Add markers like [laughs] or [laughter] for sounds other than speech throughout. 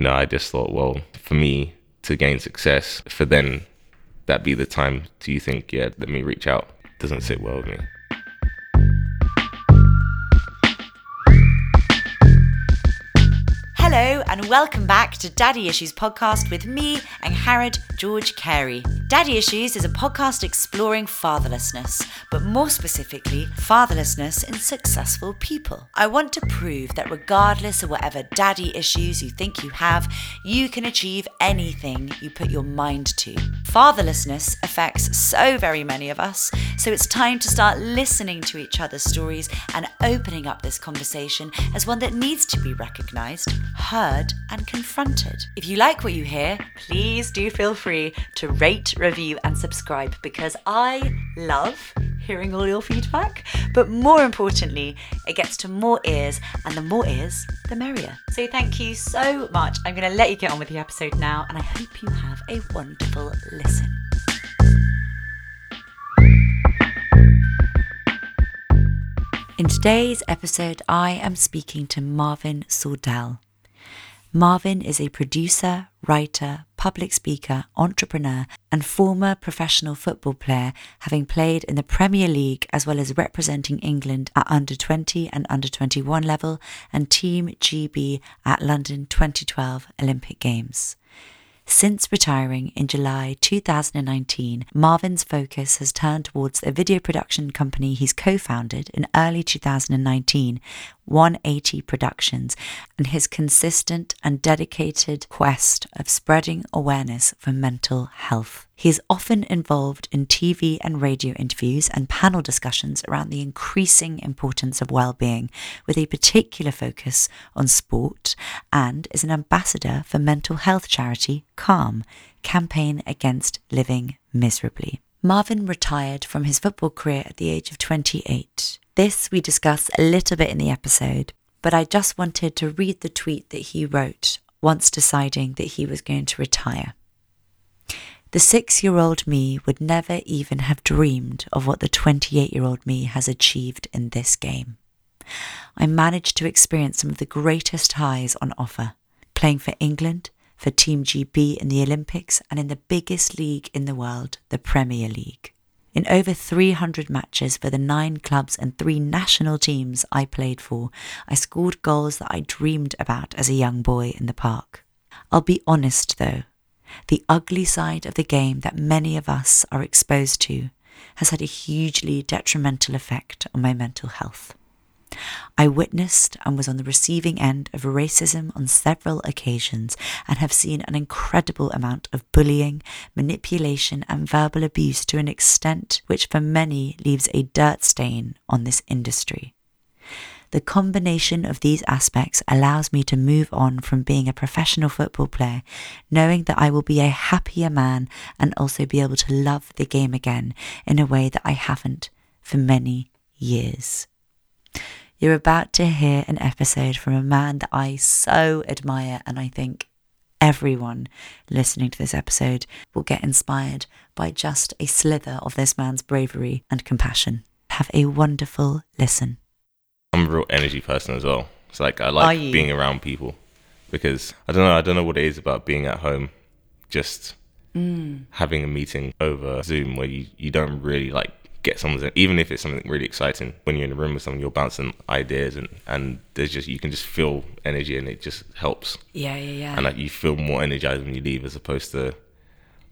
you know, I just thought, well, for me to gain success, for then that be the time do you think, yeah, let me reach out? Doesn't sit well with me. Hello, and welcome back to Daddy Issues podcast with me and Harrod George Carey. Daddy Issues is a podcast exploring fatherlessness, but more specifically, fatherlessness in successful people. I want to prove that regardless of whatever daddy issues you think you have, you can achieve anything you put your mind to. Fatherlessness affects so very many of us, so it's time to start listening to each other's stories and opening up this conversation as one that needs to be recognized heard, and confronted. If you like what you hear, please do feel free to rate, review, and subscribe because I love hearing all your feedback. But more importantly, it gets to more ears, and the more ears, the merrier. So thank you so much. I'm going to let you get on with the episode now, and I hope you have a wonderful listen. In today's episode, I am speaking to Marvin Sordell. Marvin is a producer, writer, public speaker, entrepreneur, and former professional football player, having played in the Premier League as well as representing England at under 20 and under 21 level and Team GB at London 2012 Olympic Games. Since retiring in July 2019, Marvin's focus has turned towards a video production company he's co founded in early 2019, 180 Productions, and his consistent and dedicated quest of spreading awareness for mental health. He is often involved in TV and radio interviews and panel discussions around the increasing importance of well-being, with a particular focus on sport, and is an ambassador for mental health charity Calm, campaign against living miserably. Marvin retired from his football career at the age of 28. This we discuss a little bit in the episode, but I just wanted to read the tweet that he wrote once deciding that he was going to retire. The six year old me would never even have dreamed of what the 28 year old me has achieved in this game. I managed to experience some of the greatest highs on offer, playing for England, for Team GB in the Olympics, and in the biggest league in the world, the Premier League. In over 300 matches for the nine clubs and three national teams I played for, I scored goals that I dreamed about as a young boy in the park. I'll be honest though, the ugly side of the game that many of us are exposed to has had a hugely detrimental effect on my mental health. I witnessed and was on the receiving end of racism on several occasions and have seen an incredible amount of bullying, manipulation, and verbal abuse to an extent which for many leaves a dirt stain on this industry. The combination of these aspects allows me to move on from being a professional football player, knowing that I will be a happier man and also be able to love the game again in a way that I haven't for many years. You're about to hear an episode from a man that I so admire, and I think everyone listening to this episode will get inspired by just a slither of this man's bravery and compassion. Have a wonderful listen. I'm a real energy person as well. It's like I like being around people because I don't know. I don't know what it is about being at home, just mm. having a meeting over Zoom where you, you don't really like get someone's even if it's something really exciting when you're in a room with someone you're bouncing ideas and and there's just you can just feel energy and it just helps. Yeah yeah yeah. And like you feel more energized when you leave as opposed to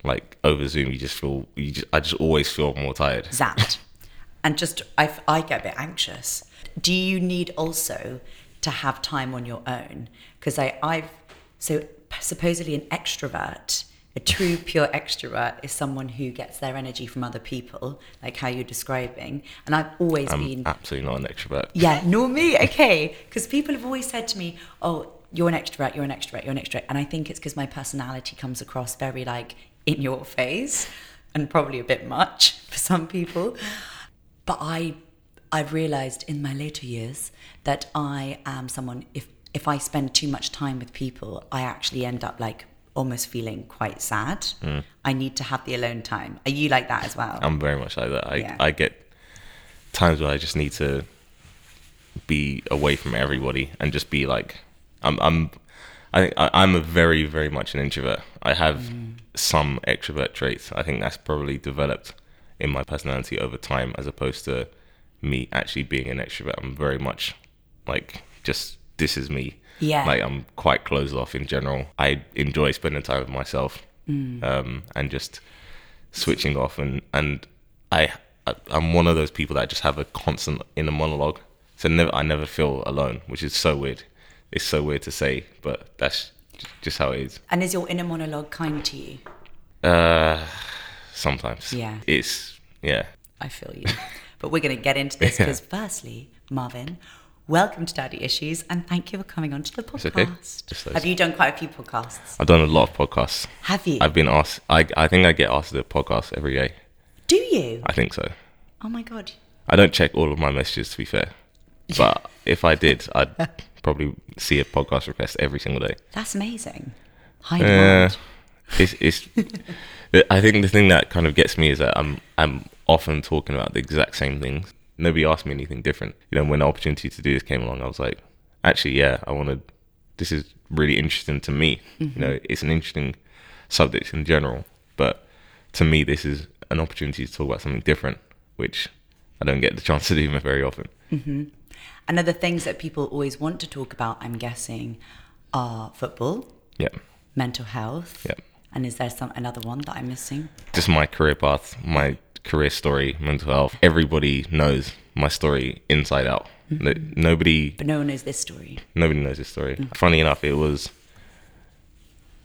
like over zoom you just feel you just i just always feel more tired. [laughs] Zapped and just I, I get a bit anxious. Do you need also to have time on your own? Because I, I've so supposedly an extrovert, a true pure extrovert is someone who gets their energy from other people, like how you're describing. And I've always I'm been absolutely not an extrovert. Yeah, nor me. Okay, because people have always said to me, "Oh, you're an extrovert. You're an extrovert. You're an extrovert." And I think it's because my personality comes across very like in your face, and probably a bit much for some people. But I I've realized in my later years that I am someone if if I spend too much time with people, I actually end up like almost feeling quite sad. Mm. I need to have the alone time. Are you like that as well? I'm very much like that. I yeah. I get times where I just need to be away from everybody and just be like I'm I'm I think I, am a very, very much an introvert. I have mm. some extrovert traits. I think that's probably developed in my personality over time, as opposed to me actually being an extrovert. I'm very much like just this is me. Yeah. Like I'm quite closed off in general. I enjoy spending time with myself mm. um, and just switching off. And and I I'm one of those people that just have a constant inner monologue. So never I never feel alone, which is so weird. It's so weird to say, but that's just how it is. And is your inner monologue kind to you? Uh, sometimes. Yeah. It's yeah. I feel you. but we're going to get into this because, [laughs] yeah. firstly, Marvin, welcome to Daddy Issues and thank you for coming on to the podcast. Okay. Have you done quite a few podcasts? I've done a lot of podcasts. Have you? I've been asked, I, I think I get asked to do a podcast every day. Do you? I think so. Oh my God. I don't check all of my messages to be fair. [laughs] But if I did, I'd probably see a podcast request every single day. That's amazing. High demand. Uh, it's, it's [laughs] I think the thing that kind of gets me is that I'm I'm often talking about the exact same things. Nobody asked me anything different. You know, when the opportunity to do this came along, I was like, actually, yeah, I wanted. This is really interesting to me. Mm-hmm. You know, it's an interesting subject in general, but to me, this is an opportunity to talk about something different, which I don't get the chance to do [laughs] very often. Mm-hmm. And other things that people always want to talk about, I'm guessing, are football. Yeah. Mental health. Yeah. And is there some another one that I'm missing? Just my career path, my career story, mental health. Everybody knows my story inside out. Mm-hmm. Nobody. But no one knows this story. Nobody knows this story. Mm-hmm. Funny enough, it was.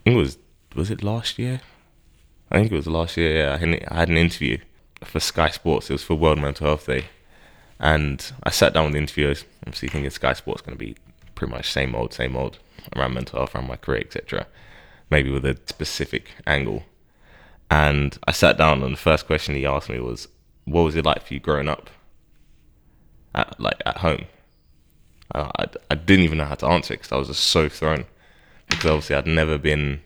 I think it was was it last year? I think it was last year. Yeah, I had an interview for Sky Sports. It was for World Mental Health Day, and I sat down with the interviewers. Obviously, thinking Sky Sports going to be pretty much same old, same old around mental health, around my career, etc. Maybe with a specific angle. And I sat down, and the first question he asked me was, "What was it like for you growing up, at, like at home?" I, I, didn't even know how to answer it because I was just so thrown. Because obviously, I'd never been,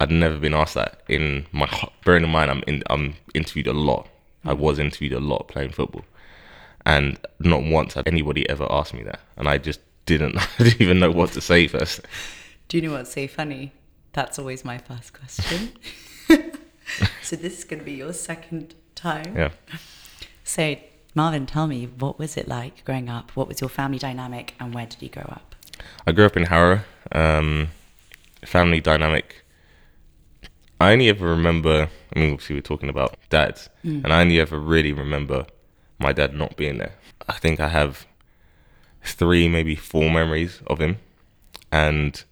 I'd never been asked that. In my bearing in mind, I'm in, I'm interviewed a lot. I was interviewed a lot playing football, and not once had anybody ever asked me that, and I just didn't, [laughs] I didn't even know what to say first. Do you know what's so funny? That's always my first question. [laughs] [laughs] so this is going to be your second time. Yeah. [laughs] So Marvin, tell me, what was it like growing up? What was your family dynamic, and where did you grow up? I grew up in Harrow. Um, family dynamic. I only ever remember. I mean, obviously we're talking about dads, mm. and I only ever really remember my dad not being there. I think I have three, maybe four memories of him, and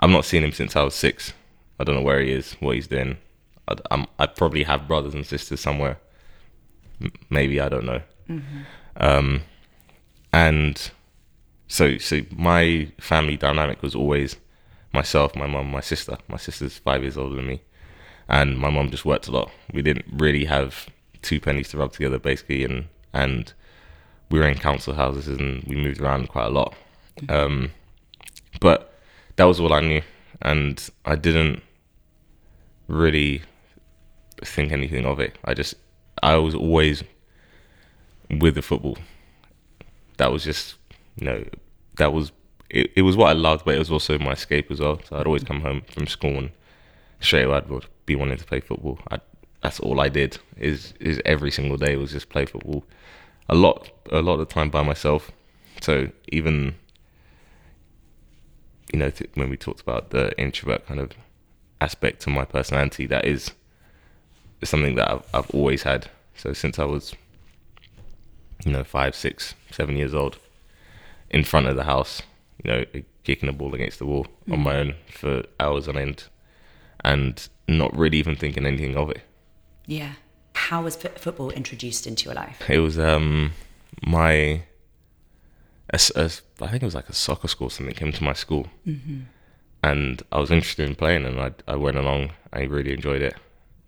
I've not seen him since I was six. I don't know where he is, what he's doing. I, I probably have brothers and sisters somewhere. Maybe I don't know. Mm-hmm. Um, and so, so my family dynamic was always myself, my mum, my sister. My sister's five years older than me, and my mum just worked a lot. We didn't really have two pennies to rub together, basically, and and we were in council houses and we moved around quite a lot. Mm-hmm. Um, but that was all I knew, and I didn't really think anything of it. I just I was always with the football. That was just you know that was it, it was what I loved, but it was also my escape as well. So I'd always come home from school and straight away I'd be wanting to play football. I, that's all I did. Is is every single day was just play football. A lot a lot of the time by myself. So even you know th- when we talked about the introvert kind of aspect to my personality, that is something that I've, I've always had. So since I was, you know, five, six, seven years old, in front of the house, you know, kicking a ball against the wall mm. on my own for hours on end, and not really even thinking anything of it. Yeah. How was football introduced into your life? It was um my, a, a, I think it was like a soccer school. Something came to my school, mm-hmm. and I was interested in playing, and I I went along. I really enjoyed it.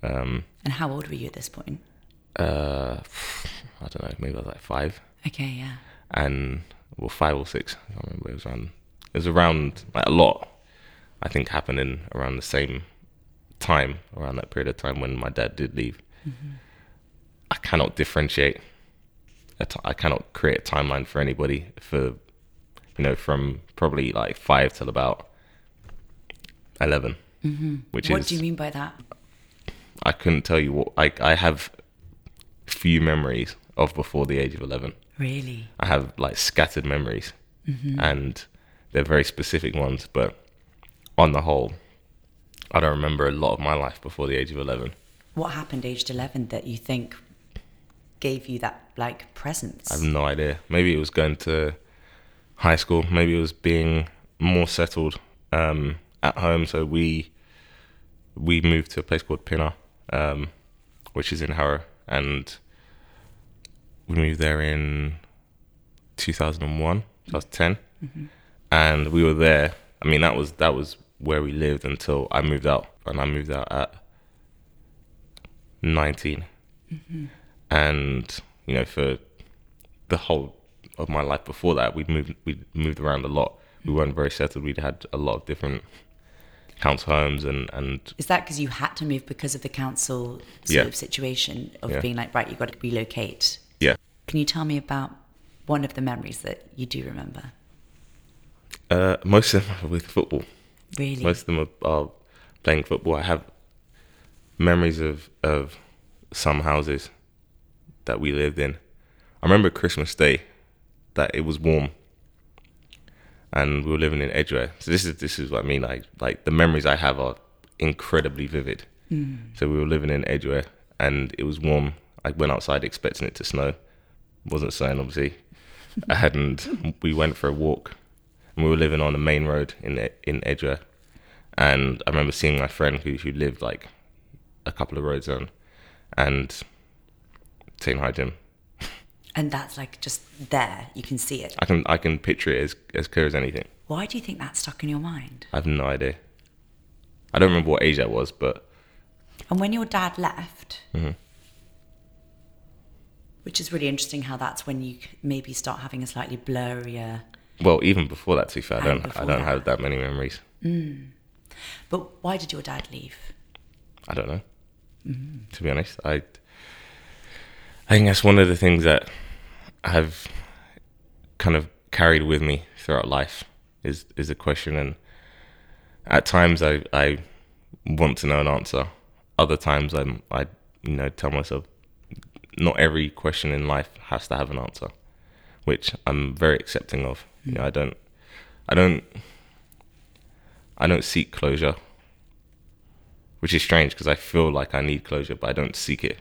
Um, and how old were you at this point? Uh, I don't know. Maybe I was like five. Okay, yeah. And well, five or six. I can't remember. It was around. It was around like a lot. I think happening around the same time, around that period of time when my dad did leave. Mm-hmm. I cannot differentiate. I cannot create a timeline for anybody for, you you know, from probably like five till about 11. Mm-hmm. Which what is, do you mean by that? I couldn't tell you what, I, I have few memories of before the age of 11. Really? I have like scattered memories Mm-hmm. and they're very specific ones, but on the whole, I don't remember a lot of my life before the age of 11. What happened aged 11 that you think gave you that like presence? I have no idea. Maybe it was going to high school. Maybe it was being more settled um, at home. So we we moved to a place called Pinner, um, which is in Harrow, and we moved there in 2001. So I was 10, and we were there. I mean, that was that was where we lived until I moved out, and I moved out at 19 and you know for the whole of my life before that we'd moved we moved around a lot. We weren't very settled. We'd had a lot of different council homes and and Is that because you had to move because of the council sort Yeah. of situation of Yeah. being like, right, you've got to relocate? yeah Can you tell me about one of the memories that you do remember? uh, most of them are with football Really? most of them are, are playing football i have memories of of some houses that we lived in i remember christmas day that it was warm and we were living in Edgware. So this is this is what I mean. Like like the memories I have are incredibly vivid. Mm. So we were living in Edgware, and it was warm. I went outside expecting it to snow. wasn't snowing, obviously. and [laughs] we went for a walk. And we were living on the main road in in Edgware, and I remember seeing my friend who who lived like a couple of roads on, and saying hi to him. And that's like just there, you can see it. I can I can picture it as as clear as anything. Why do you think that stuck in your mind? I have no idea. I don't remember what age that was, but And when your dad left, Mm-hmm. which is really interesting how that's when you maybe start having a slightly blurrier. well, even before that, to be fair, I don't I don't that. have that many memories. But why did your dad leave? I don't know. Mm-hmm. To be honest, I I think that's one of the things that I've kind of carried with me throughout life is is a question, and at times I I want to know an answer. Other times I'm I you know tell myself not every question in life has to have an answer, which I'm very accepting of. You know, I don't I don't I don't seek closure which is strange because I feel like I need closure, but I don't seek it.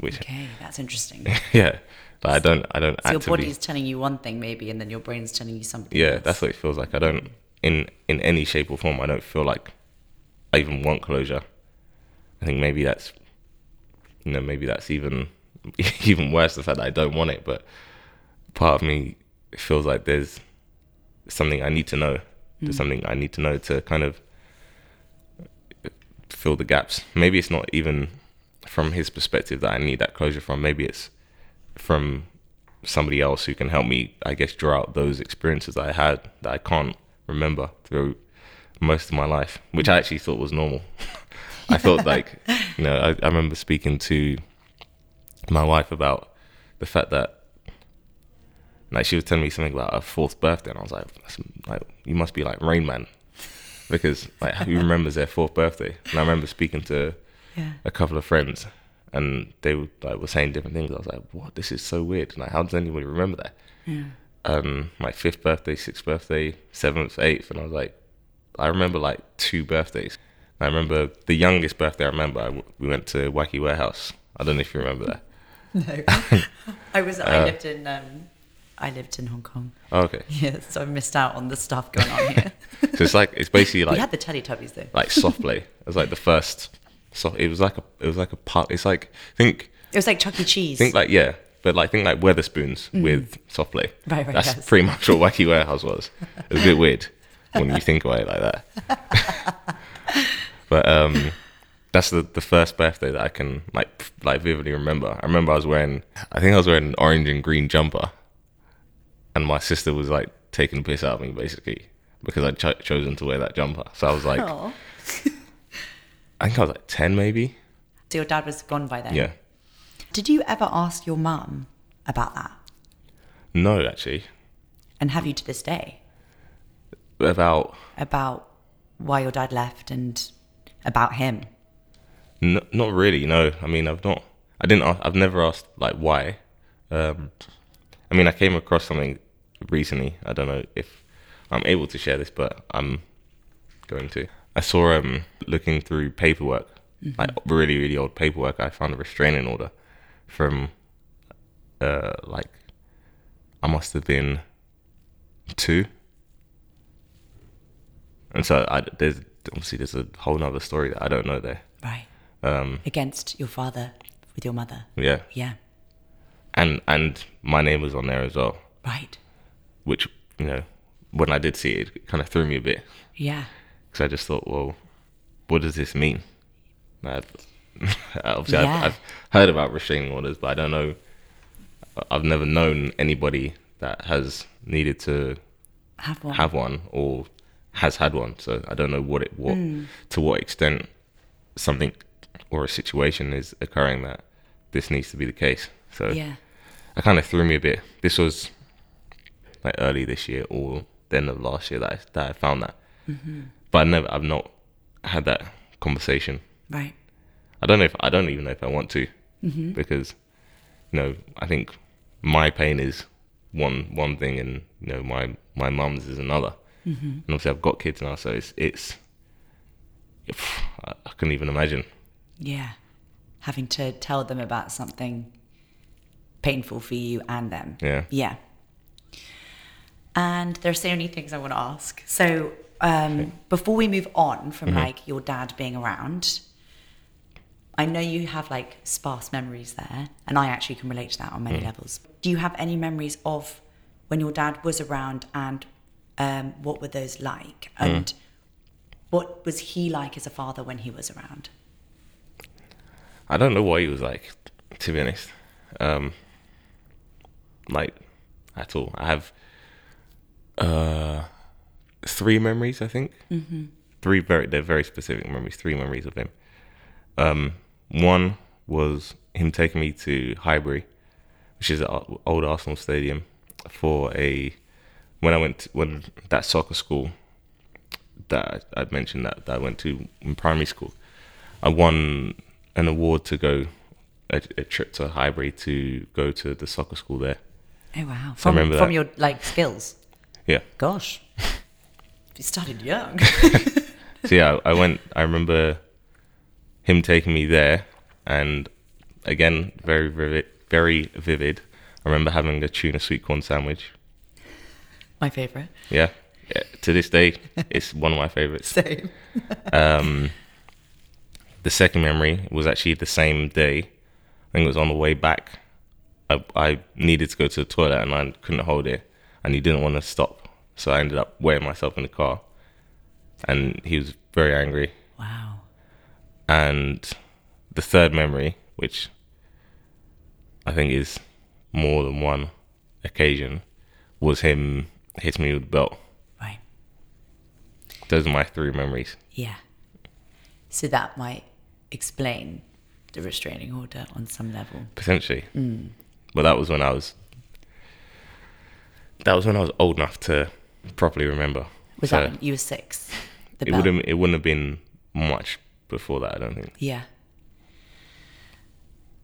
Which, Okay, that's interesting. [laughs] yeah, but I don't, I don't So your actively. body's telling you one thing maybe, and then your brain's telling you something. yeah, else. that's what it feels like. I don't, in in any shape or form, I don't feel like I even want closure. I think maybe that's, you know, maybe that's even [laughs] even worse the fact that I don't want it. But part of me feels like there's something I need to know. There's mm. something I need to know to kind of fill the gaps. Maybe it's not even from his perspective that I need that closure from. Maybe it's from somebody else who can help me, I guess, draw out those experiences I had that I can't remember through most of my life, which I actually thought was normal. [laughs] I thought like, you know, I, I remember speaking to my wife about the fact that like she was telling me something about her fourth birthday, and I was like, like you must be like Rain Man, because like who remembers their fourth birthday? And I remember speaking to Yeah. a couple of friends, and they were, like were saying different things. I was like, what? This is so weird. Like, how does anybody remember that? Yeah. Um, my fifth birthday, sixth birthday, seventh, eighth, and I was like, I remember like two birthdays. I remember the youngest birthday I remember. I w we went to Wacky Warehouse. I don't know if you remember that. No, [laughs] [laughs] I was. Uh, I lived in. Um, I lived in Hong Kong. Oh, okay, [laughs] Yeah, so I missed out on the stuff going on here. so it's like it's basically like we had the Teletubbies though. like soft play. It was like the first. So it was like a it was like a part. It's like think It was like Chuck E. Cheese. think like yeah, but like think like Wetherspoons with soft play. Mm. Right, right, That's yes. pretty much what Wacky Warehouse was. It was a bit weird when you think about it like that. [laughs] but um, that's the the first birthday that I can like like vividly remember. I remember I was wearing I think I was wearing an orange and green jumper, and my sister was like taking the piss out of me basically because I'd ch- chosen to wear that jumper. So I was like. [laughs] I think I was like ten maybe. So your dad was gone by then. Yeah. Did you ever ask your mum about that? No, actually. And have you to this day? About about why your dad left and about him? N- not really. No. I mean, I've not. I didn't. Ask, I've never asked like why. Um, I mean, I came across something recently. I don't know if I'm able to share this, but I'm going to. I saw um looking through paperwork, mm-hmm. like really really old paperwork. I found a restraining order from uh like I must have been two. And so I, there's obviously there's a whole nother story that I don't know there. Right. Um, Against your father with your mother. Yeah. Yeah. And and my name was on there as well. Right. Which you know, when I did see it, it kind of threw me a bit. Yeah. Because I just thought, well, what does this mean? I, [laughs] obviously, yeah. I've, I've heard about restraining orders, but I don't know. I've never known anybody that has needed to have one, have one or has had one. So I don't know what it what mm. to what extent something or a situation is occurring that this needs to be the case. So yeah, it kind of threw me a bit. This was like early this year or the end of last year that I, that I found that. Mm-hmm. But I never, I've not had that conversation. Right. I don't know if I don't even know if I want to mm-hmm. because you know I think my pain is one one thing and you know my my mum's is another. Mm-hmm. And obviously I've got kids now, so it's it's I, I couldn't even imagine. Yeah, having to tell them about something painful for you and them. Yeah. Yeah. And there's so many things I want to ask. So um, okay. before we move on from mm-hmm. like your dad being around, I know you have like sparse memories there, and I actually can relate to that on many mm. levels. Do you have any memories of when your dad was around and um, what were those like? Mm. And mm. what was he like as a father when he was around? I don't know what he was like, to be honest. Um, like, at all. I have uh, three memories, I think. Mm-hmm. Three very, they're very specific memories, three memories of him. Um, one was him taking me to Highbury, which is an old Arsenal stadium, for a when I went to, when that soccer school that I mentioned that, that I went to in primary school, I won an award to go a, a, trip to Highbury to go to the soccer school there. Oh wow! So from from your like skills. Yeah. Gosh, you started young. [laughs] so yeah, I went. I remember him taking me there, and again, very vivid, very vivid. I remember having a tuna sweet corn sandwich. My favorite. Yeah. yeah. To this day, it's [laughs] one of my favorites. Same. [laughs] um, the second memory was actually the same day. I think it was on the way back. I, I needed to go to the toilet and I couldn't hold it, and he didn't want to stop. So I ended up weighing myself in the car, and he was very angry. Wow. And the third memory, which I think is more than one occasion, was him hitting me with a belt. Right. Those are my three memories. Yeah. So that might explain the restraining order on some level. Potentially. Mm. But that was when I was. That was when I was old enough to properly remember. Was so that when you were six? it would have. It wouldn't have been much before that, I don't think. Yeah.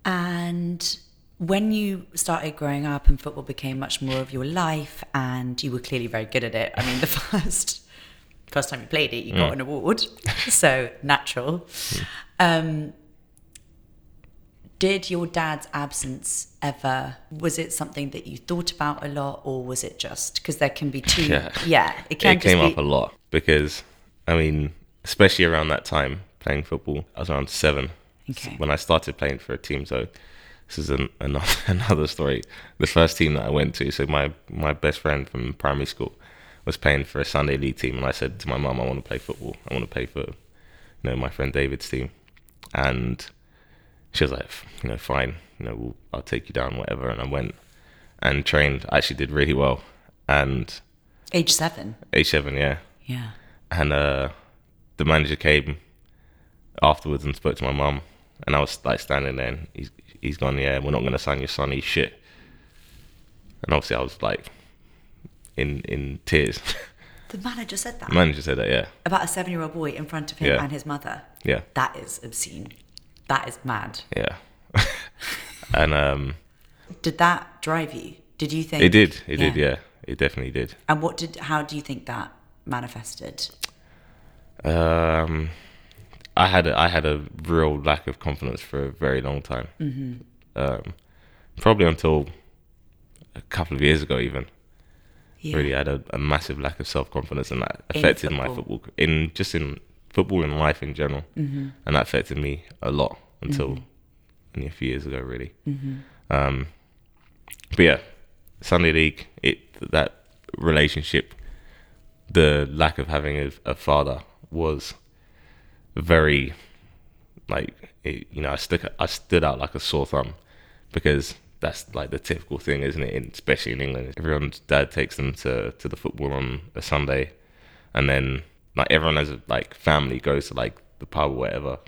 And when you started growing up and football became much more of your life and you were clearly very good at it. I mean, the [laughs] first first time you played it, you mm. got an award, [laughs] so natural. Mm. Um, did your dad's absence ever was it something that you thought about a lot or was it just because there can be two [laughs] yeah, yeah it can it came be... up a lot because i mean especially around that time playing football. I was around seven okay. when I started playing for a team. So this is an, another [laughs] another story. The first team that I went to, so my my best friend from primary school was playing for a Sunday league team, and I said to my mum, I want to play football. I want to play for you know my friend David's team, and she was like, you know, fine, you know, we'll, I'll take you down, whatever. And I went and trained. I actually did really well, and age seven. Age seven, yeah. Yeah. And uh, the manager came afterwards and spoke to my mum, and I was like standing there, and he's he's gone, yeah, we're not gonna sign your son, he's shit. And obviously, I was like in in tears. [laughs] The manager said that. The manager said that, yeah. About a seven year old boy in front of him Yeah. and his mother. Yeah. That is obscene. That is mad. Yeah. [laughs] and um, Did that drive you? Did you think it did. It did, yeah. It definitely did. And what did how do you think that manifested? Um, I had a, I had a real lack of confidence for a very long time. Mm-hmm. Um, probably until a couple of years ago, even. Yeah. Really, I had a, a massive lack of self confidence, and that affected my football. football in just in football and life in general, Mm-hmm. and that affected me a lot until only a few years ago, really. Mm-hmm. Um, but yeah, Sunday League, it that relationship, the lack of having a, a father was very like it, you know I stuck I stood out like a sore thumb because that's like the typical thing, isn't it? In, especially in England, everyone's dad takes them to to the football on a Sunday, and then like everyone as a like family goes to like the pub or whatever,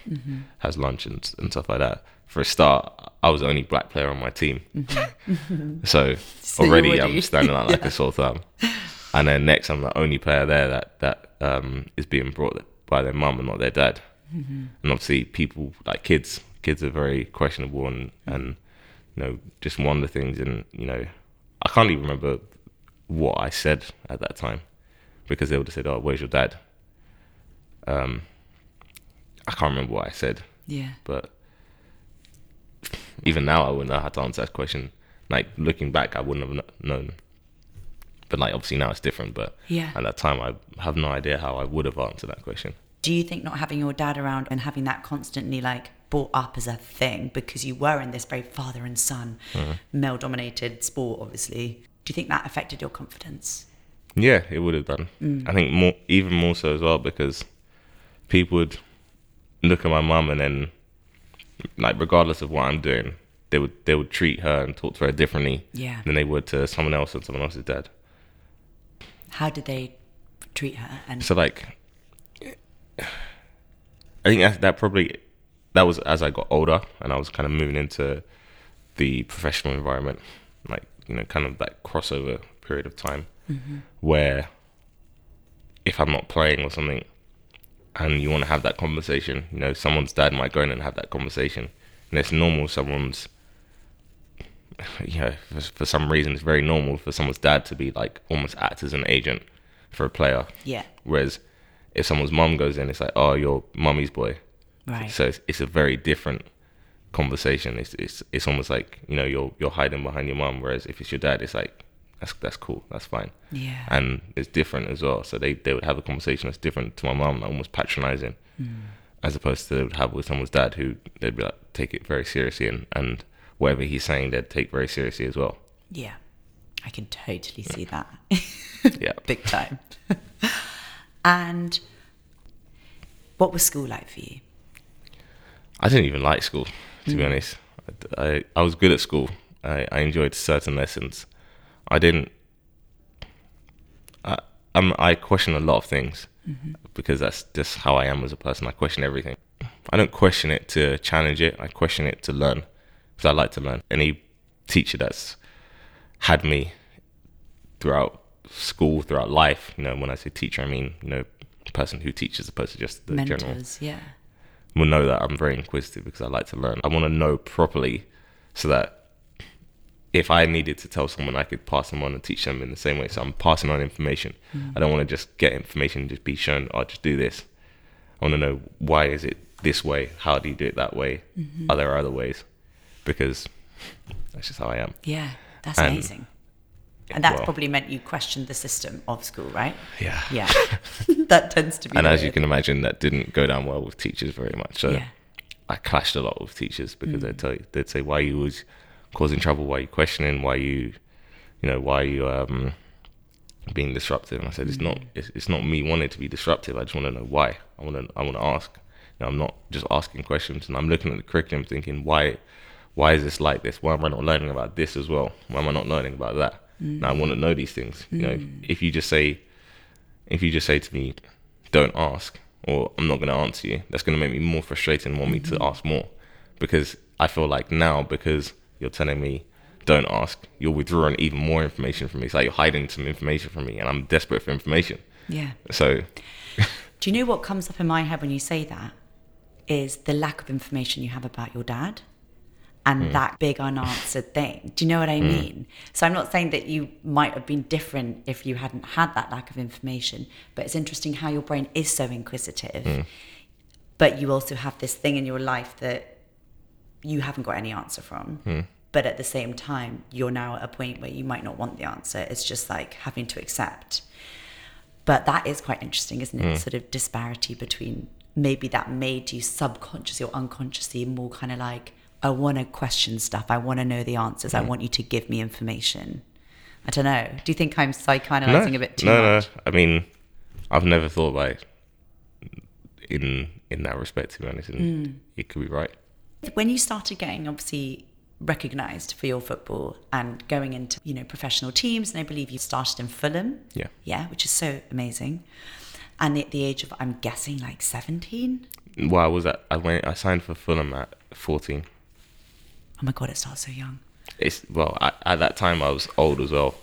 has lunch and and stuff like that. For a start, I was the only black player on my team, so, [laughs] So already I'm standing out like a [laughs] sore thumb. And then next, I'm the only player there that that um, is being brought by their mum and not their dad. And obviously, people like kids, kids are very questionable and and you know just one of the things. And you know, I can't even remember what I said at that time because they would have said, "Oh, where's your dad?" Um, I can't remember what I said, Yeah. but even now, I wouldn't know how to answer that question. Like looking back, I wouldn't have known. But like obviously now it's different. But Yeah. at that time, I have no idea how I would have answered that question. Do you think not having your dad around and having that constantly like brought up as a thing because you were in this very father and son, Mm-hmm. male dominated sport, obviously, do you think that affected your confidence? Yeah, it would have done. I think more, even more so as well because people would look at my mum and then, like, regardless of what I'm doing, they would they would treat her and talk to her differently Yeah. than they would to someone else and someone else's dad. How did they treat her? And So like, I think that, that probably that was as I got older and I was kind of moving into the professional environment, like you know, kind of that crossover period of time mm-hmm. where if I'm not playing or something, and you want to have that conversation, you know, someone's dad might go in and have that conversation, and it's normal. Someone's, [sighs] you know, for, for some reason, it's very normal for someone's dad to be like almost act as an agent for a player. yeah, Whereas if someone's mum goes in, it's like, oh, you're mummy's boy. right. So it's, it's a very different conversation. It's, it's it's almost like you know you're you're hiding behind your mum. Whereas if it's your dad, it's like that's that's cool, that's fine. yeah. And it's different as well. So they, they would have a conversation that's different to my mum, like almost patronizing, hmm. as opposed to they would have with someone's dad who they'd be like take it very seriously and and whatever he's saying they'd take very seriously as well. yeah. I can totally see mm. that. [laughs] Yeah. Big time. [laughs] and what was school like for you? I didn't even like school, to be hmm. honest. I, I, I was good at school. I, I enjoyed certain lessons. I didn't. I, I'm, I question a lot of things mm-hmm. because that's just how I am as a person. I question everything. I don't question it to challenge it. I question it to learn because I like to learn. Any teacher that's had me throughout school, throughout life, you know, when I say teacher, I mean, you know, person who teaches as opposed to just the Mentors, general yeah. will know that I'm very inquisitive because I like to learn. I want to know properly so that if I needed to tell someone, I could pass them on and teach them in the same way. So I'm passing on information. Mm. I don't want to just get information and just be shown, oh, just do this. I want to know why is it this way? How do you do it that way? Mm-hmm. Are there other ways? Because that's just how I am. Yeah, that's And- amazing. And that well- probably meant you questioned the system of school, right? Yeah. Yeah. [laughs] [laughs] that tends to be. And the as you can imagine, that didn't go down well with teachers very much. So Yeah. I clashed a lot with teachers because mm. they'd tell you, they'd say, "Why are you always causing trouble? Why are you questioning? Why are you, you know, why are you um, being disruptive?" And I said, "It's not. Mm. It's, it's not me wanting to be disruptive. I just want to know why. I want to. I want to ask. You know, I'm not just asking questions, and I'm looking at the curriculum, thinking, why, why is this like this? Why am I not learning about this as well? Why am I not learning about that? Now I want to mm. know these things. You know, mm. if you just say, if you just say to me, don't ask, or I'm not going to answer you, that's going to make me more frustrated and want me to mm-hmm. ask more. Because I feel like now, because you're telling me, don't ask, you're withdrawing even more information from me. It's like you're hiding some information from me, and I'm desperate for information. Yeah. So, do you know what comes up in my head when you say that? Is the lack of information you have about your dad and mm. that big unanswered thing. Do you know what I mm. mean? So I'm not saying that you might have been different if you hadn't had that lack of information, but it's interesting how your brain is so inquisitive. Mm. But you also have this thing in your life that you haven't got any answer from. Hmm. But at the same time, you're now at a point where you might not want the answer. It's just like having to accept. But that is quite interesting, isn't it? Mm. Sort of disparity between maybe that made you subconsciously or unconsciously more kind of like, I want to question stuff. I want to know the answers. Mm. I hmm. want you to give me information. I don't know. Do you think I'm psychoanalyzing no, a bit too much? no, much? No, I mean, I've never thought about it in in that respect. To be honest, and mm. it could be right. When you started getting obviously recognized for your football and going into you know professional teams and i believe you started in fulham. Yeah. Yeah which is so amazing. And at the age of i'm guessing like 17 well i was at i went i signed for fulham at 14 oh my god it starts so young. It's well I, at that time i was old as well.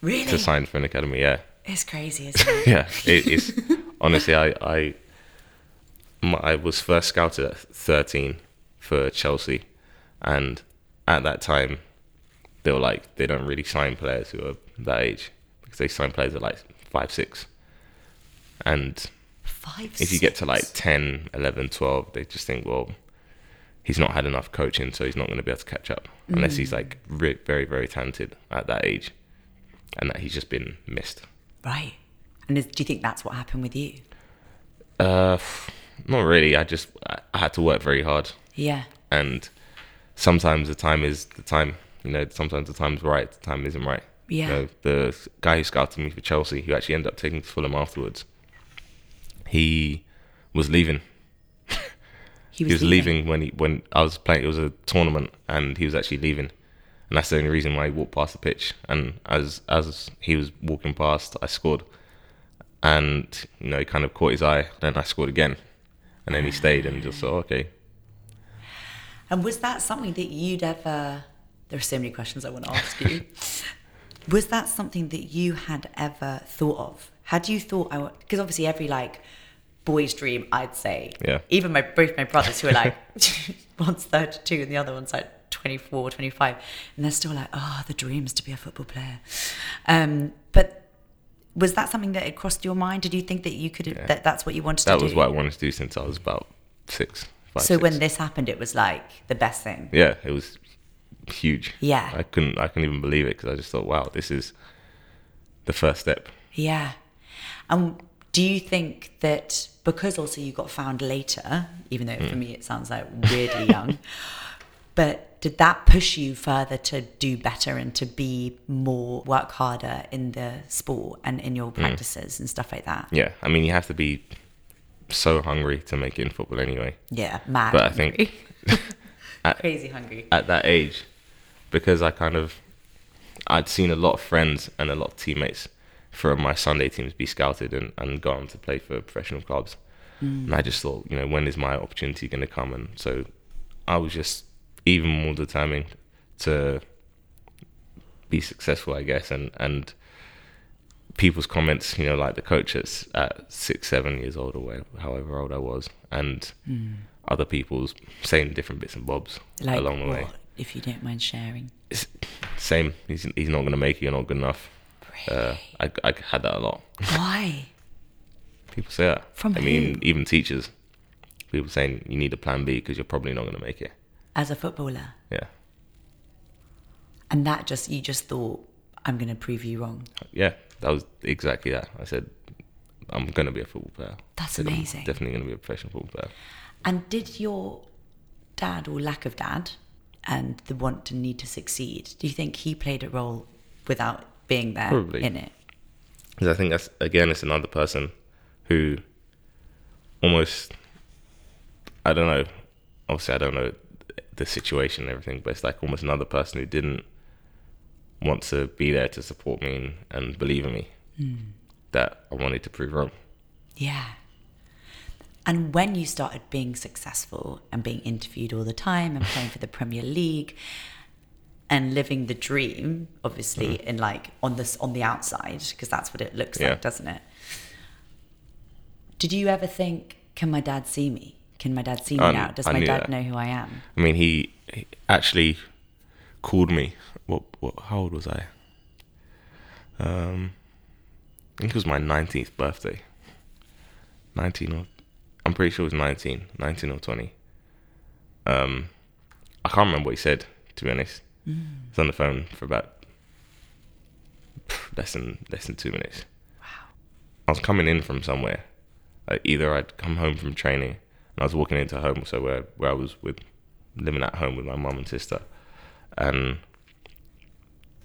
Really? To sign for an academy yeah. It's crazy [laughs] isn't it? Yeah it, it's honestly i i I was first scouted at 13 for Chelsea, and at that time, they were like they don't really sign players who are that age because they sign players at like five, six, and five. If you get to like 10, 11, 12, they just think, well, he's not had enough coaching, so he's not going to be able to catch up mm. unless he's mm. like re- very, very talented at that age, and that he's just been missed. Right. And is, do you think that's what happened with you? Uh, not really. I just I had to work very hard yeah. And sometimes the time is the time. You know, sometimes the time's right, the time isn't right. Yeah. You know, the guy who scouted me for Chelsea, who actually ended up taking to Fulham afterwards, he was leaving. He was, he was leaving. leaving when he when I was playing. It was a tournament, and he was actually leaving, and that's the only reason why he walked past the pitch. And as as he was walking past, I scored, and you know he kind of caught his eye. Then I scored again, and then he stayed and just thought, okay, and was that something that you'd ever? There are so many questions I want to ask you. [laughs] was that something that you had ever thought of? Had you thought I? Because obviously every like boy's dream, I'd say. Yeah. Even my both my brothers who are like [laughs] [laughs] one's 32 and the other one's like 24, 25, and they're still like, oh, the dream is to be a football player. Um, but was that something that had crossed your mind? Did you think that you could yeah. that that's what you wanted that to do? That was what I wanted to do since I was about six. Five, so six. when this happened, it was like the best thing. Yeah, it was huge. Yeah, I couldn't I couldn't even believe it because I just thought, wow, this is the first step. Yeah, and do you think that because also you got found later, even though mm. for me it sounds like weirdly [laughs] young, but did that push you further to do better and to be more work harder in the sport and in your mm. practices mm. and stuff like that? Yeah, I mean you have to be so hungry to make it in football anyway. Yeah, mad. But. I think [laughs] at, crazy hungry at that age, because I kind of I'd seen a lot of friends and a lot of teammates from my Sunday teams be scouted and, and go on to play for professional clubs. Mm. And I just thought, you know, when is my opportunity going to come? And so I was just even more determined to be successful, I guess, and and people's comments, you know, like the coach at, at six, seven years old or whatever, however old I was, and mm. other people's saying different bits and bobs like along the what, way. If you don't mind sharing. It's same. He's he's not going to make it. You're not good enough. Really? Uh, I I had that a lot. Why? [laughs] people say that. From I who? mean, even teachers. People saying you need a plan B because you're probably not going to make it. As a footballer. Yeah. And that just you just thought I'm going to prove you wrong. Yeah, that was exactly that. I said, I'm going to be a football player. That's amazing. I'm definitely going to be a professional football player. And did your dad or lack of dad and the want to need to succeed, do you think he played a role without being there Probably. in it? Because I think that's, again, it's another person who almost, I don't know, obviously I don't know the situation and everything, but it's like almost another person who didn't want to be there to support me and, believe in me mm. that I wanted to prove wrong. Yeah. And when you started being successful and being interviewed all the time and playing for the Premier League and living the dream, obviously, mm. in like on this on the outside, because that's what it looks yeah. like, doesn't it? Did you ever think, can my dad see me? Can my dad see me um, now? Does I my dad that. know who I am? I mean, he, he actually called me. What, what? How old was I? Um, I think it was my 19th birthday. 19 or I'm pretty sure it was 19, 19 or 20. Um, I can't remember what he said to be honest. Mm. I was on the phone for about less than less than two minutes. Wow. I was coming in from somewhere. Like either I'd come home from training and I was walking into home, so where where I was with living at home with my mum and sister, and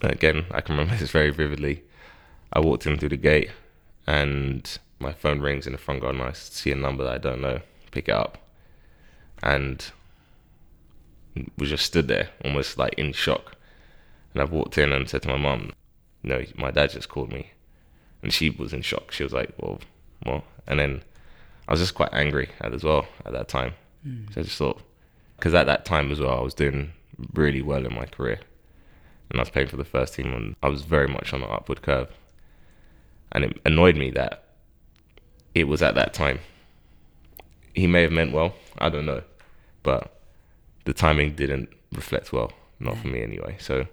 again I can remember [laughs] this very vividly. I walked in through the gate, and my phone rings in the front garden. I see a number that I don't know. Pick it up, and we just stood there, almost like in shock. And I walked in and said to my mum, "No, my dad just called me," and she was in shock. She was like, "Well, what?" And then I was just quite angry at as well at that time. Mm. So I just thought, because at that time as well, I was doing really well in my career, and I was playing for the first team, and I was very much on the upward curve. And it annoyed me that it was at that time. He may have meant well, I don't know, but the timing didn't reflect well, not for me anyway. So,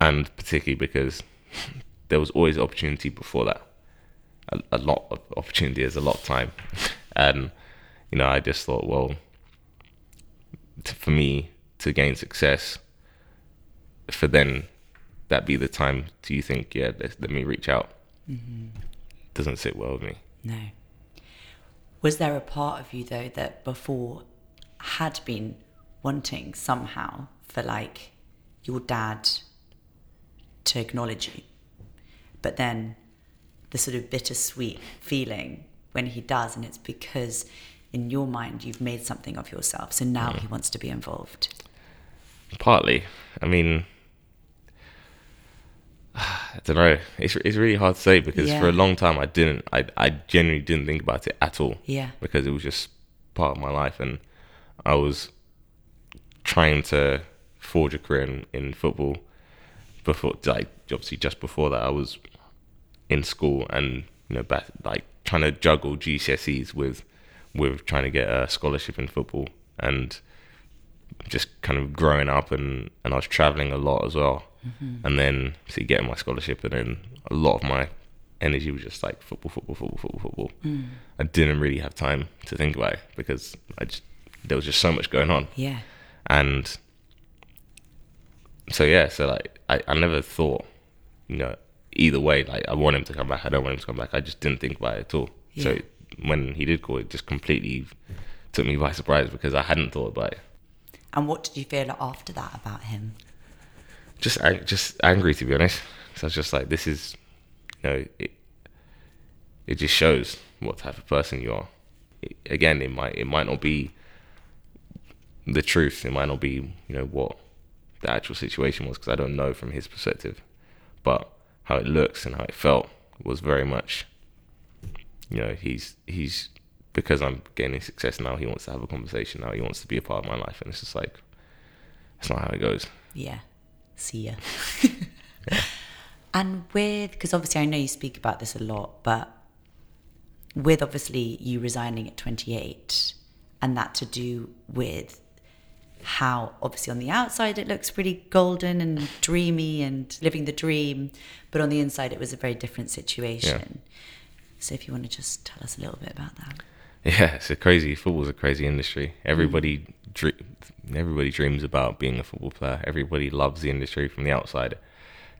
and particularly because [laughs] there was always opportunity before that, a, a lot of opportunity is a lot of time, [laughs] and you know I just thought, well, to, for me to gain success, for then that be the time. Do you think, yeah, let, let me reach out? Mm-hmm. Doesn't sit well with me. No. Was there a part of you though that before had been wanting somehow for like your dad to acknowledge you. But then the sort of bittersweet feeling when he does, and it's because in your mind you've made something of yourself. So now mm. he wants to be involved. Partly. I mean, [sighs] I don't know. It's it's really hard to say because yeah. for a long time I didn't. I I genuinely didn't think about it at all. Yeah. Because it was just part of my life, and I was trying to forge a career in, in football before like obviously just before that I was in school and you know back, like trying to juggle GCSEs with with trying to get a scholarship in football and just kind of growing up and and I was traveling a lot as well mm-hmm. and then see getting my scholarship and then a lot of my energy was just like football football football football football mm. I didn't really have time to think about it because I just there was just so much going on yeah and so yeah, so like I, I never thought, you know, either way, like I want him to come back, I don't want him to come back. I just didn't think about it at all. Yeah. So when he did call, it just completely took me by surprise because I hadn't thought about it. And what did you feel after that about him? Just just angry to be honest. So I was just like, this is, you know, it, it just shows what type of person you are. It, again, it might it might not be the truth. It might not be, you know, what the actual situation was because I don't know from his perspective. But how it looks and how it felt was very much, you know, he's he's because I'm gaining success now. He wants to have a conversation now. He wants to be a part of my life, and it's just like, it's not how it goes. Yeah. See ya. yeah. And with because obviously I know you speak about this a lot, but with obviously you resigning at 28 and that to do with how obviously on the outside it looks pretty golden and dreamy and living the dream, but on the inside it was a very different situation. Yeah. So if you want to just tell us a little bit about that. Yeah, it's a crazy football's a crazy industry. Everybody mm. Everybody dreams about being a football player. Everybody loves the industry from the outside.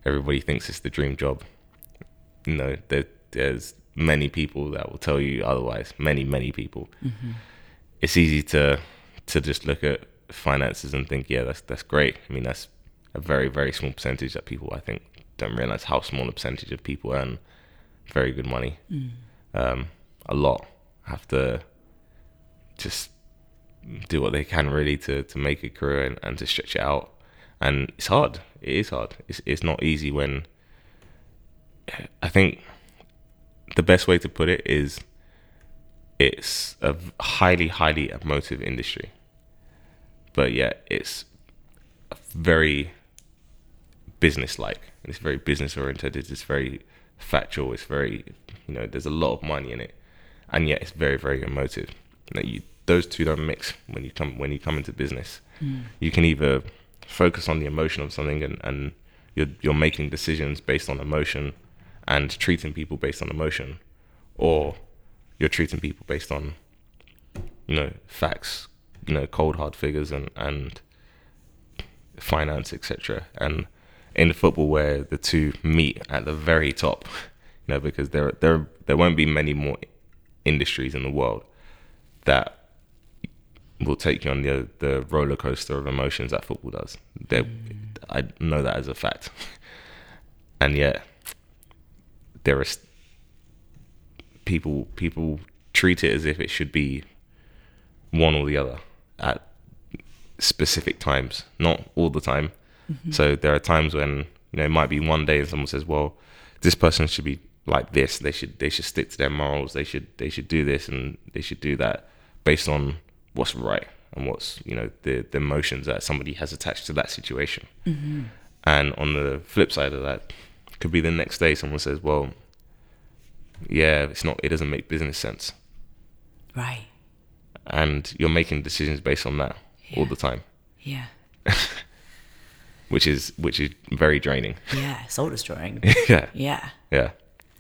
Everybody thinks it's the dream job. You know, there, there's many people that will tell you otherwise. Many, many people. Mm-hmm. It's easy to to just look at finances and think, yeah, that's that's great. I mean, that's a very very small percentage that people I think don't realize how small a percentage of people earn very good money. Mm. Um, a lot have to just do what they can really to to make a career and, and to stretch it out. And it's hard. It is hard. It's it's not easy when. I think the best way to put it is it's a highly highly emotive industry but yeah, it's very business-like. It's very business-oriented. It's very factual. It's very, you know, there's a lot of money in it, and yet it's very very emotive. That you those two don't mix when you come when you come into business. Mm. You can either focus on the emotion of something and, and you're you're making decisions based on emotion and treating people based on emotion, or you're treating people based on you know facts, you know cold hard figures and and finance etc. And in football where the two meet at the very top, you know because there there there won't be many more industries in the world that will take you on the the roller coaster of emotions that football does. I know that as a fact, and yet there is people people treat it as if it should be one or the other at specific times, not all the time. Mm-hmm. So there are times when you know it might be one day and someone says, "Well, this person should be like this. They should they should stick to their morals. They should they should do this and they should do that based on what's right and what's you know the the emotions that somebody has attached to that situation. Mm-hmm. And on the flip side of that, could be the next day someone says, "Well, yeah, it's not. It doesn't make business sense." Right. And you're making decisions based on that yeah. all the time. Yeah. [laughs] which is which is very draining. Yeah, soul destroying. [laughs] yeah. Yeah. Yeah.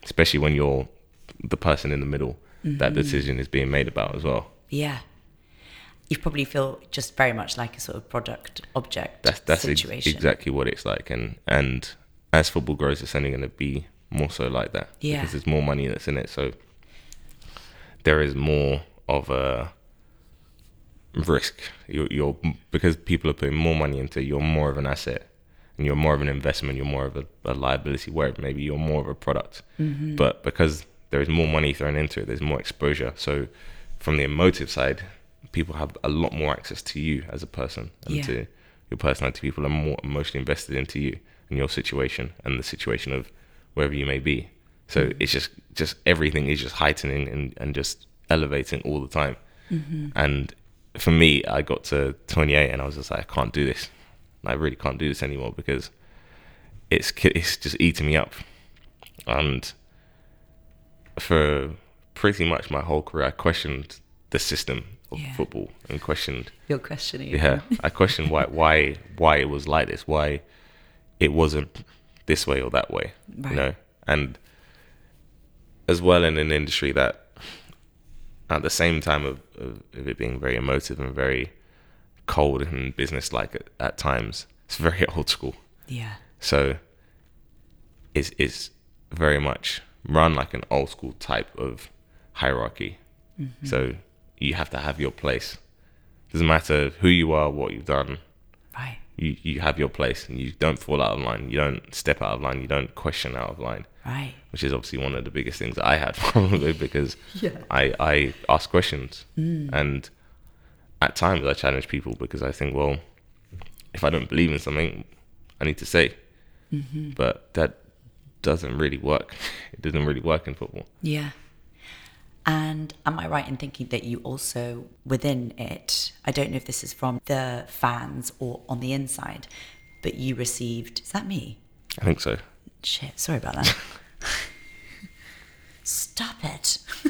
Especially when you're the person in the middle mm-hmm. that decision is being made about as well. Yeah you probably feel just very much like a sort of product object that's, that's situation. Ex- exactly what it's like, and and as football grows, it's only going to be more so like that. Yeah, because there's more money that's in it, so there is more of a risk. You're, you're because people are putting more money into. It, you're more of an asset, and you're more of an investment. You're more of a, a liability. Where maybe you're more of a product, mm-hmm. but because there is more money thrown into it, there's more exposure. So from the emotive side, people have a lot more access to you as a person and yeah. to your personality. People are more emotionally invested into you and your situation and the situation of wherever you may be. So mm-hmm. it's just just everything is just heightening and, and just elevating all the time. Mm-hmm. And for me, I got to 28 and I was just like, I can't do this. I really can't do this anymore because it's it's just eating me up. And for pretty much my whole career, I questioned the system of yeah. football and questioned. You're questioning. Yeah, I questioned why why why it was like this, why it wasn't this way or that way, right. you know, and as well in an industry that at the same time of, of, of it being very emotive and very cold and business-like at, at times, it's very [laughs] old school. Yeah. So it's it's very much run like an old school type of hierarchy. Mm-hmm. So you have to have your place. Doesn't matter who you are, what you've done. Right. You you have your place, and you don't fall out of line. You don't step out of line. You don't question out of line. Right. Which is obviously one of the biggest things that I had [laughs] probably because [laughs] yeah. I I ask questions mm. and at times I challenge people because I think well if I don't believe in something I need to say. Mm-hmm. But that doesn't really work. [laughs] It doesn't really work in football. Yeah. And am I right in thinking that you also, within it, I don't know if this is from the fans or on the inside, but you received, is that me? I think so. Shit, sorry about that. [laughs] Stop it. [laughs]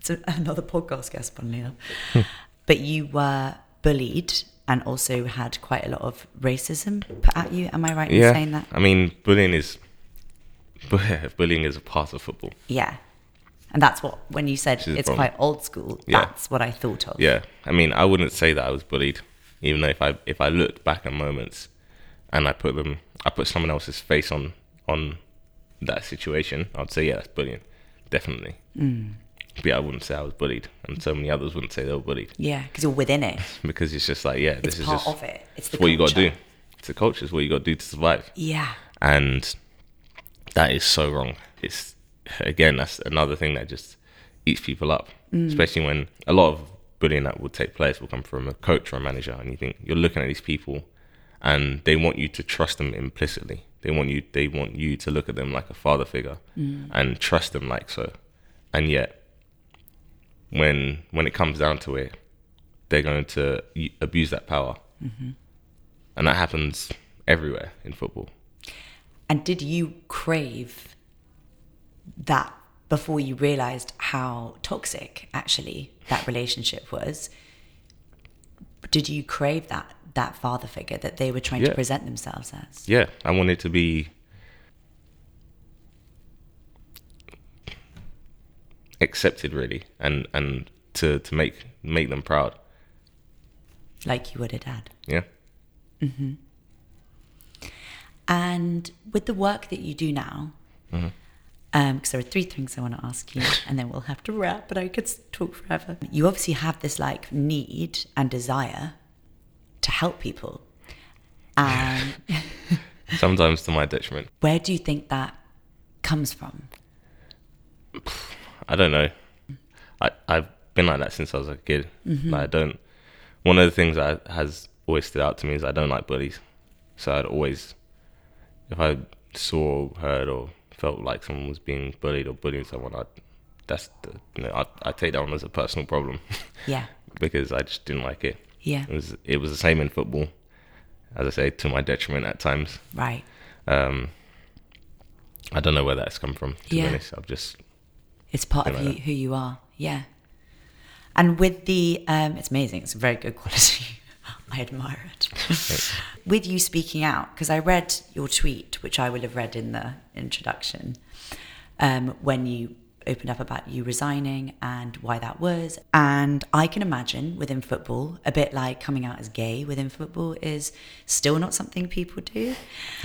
it's a, another podcast guest, funnily enough. Hmm. but you were bullied and also had quite a lot of racism put at you. Am I right yeah. in saying that? I mean, bullying is [laughs] bullying is a part of football. Yeah. And that's what, when you said it's quite old school, yeah. that's what I thought of. Yeah. I mean, I wouldn't say that I was bullied, even though if I, if I looked back at moments and I put them, I put someone else's face on, on that situation, I'd say, yeah, that's bullying. Definitely. Mm. But yeah, I wouldn't say I was bullied, and so many others wouldn't say they were bullied. Yeah, because you're within it. [laughs] because it's just like, yeah, this it's is part just of it. It's the what you got to do. It's the culture. It's what you got to do to survive. Yeah. And that is so wrong. It's again, that's another thing that just eats people up, mm. especially when a lot of bullying that will take place will come from a coach or a manager, and you think you're looking at these people, and they want you to trust them implicitly. They want you. They want you to look at them like a father figure mm. and trust them like so, and yet when when it comes down to it, they're going to abuse that power, mm-hmm. and that happens everywhere in football. And did you crave that before you realized how toxic actually that relationship was, did you crave that that father figure that they were trying Yeah. to present themselves as? Yeah, I wanted to be accepted really and and to to make make them proud. Like you would a dad. Yeah. mm-hmm. And with the work that you do now, Mm-hmm. Um, because there are three things I want to ask you, [laughs] and then we'll have to wrap. But I could talk forever. You obviously have this like need and desire to help people. And [laughs] Sometimes to my detriment. where do you think that comes from? [sighs] I don't know. I I've been like that since I was a kid. Mm-hmm. Like I don't. One of the things that has always stood out to me is I don't like bullies. So I'd always, if I saw, heard, or felt like someone was being bullied or bullying someone, I'd that's the you know I I take that on as a personal problem [laughs] Yeah, because I just didn't like it. yeah, It was it was the same in football, as I say, to my detriment at times. right. Um, I don't know where that's come from. To Yeah. be honest, I've just It's part of Something you, who you are. Yeah. And with the, um, it's amazing. It's a very good [laughs] quality. [laughs] I admire it. [laughs] with you speaking out, because I read your tweet, which I will have read in the introduction, um, when you opened up about you resigning and why that was. And I can imagine within football, a bit like coming out as gay within football is still not something people do.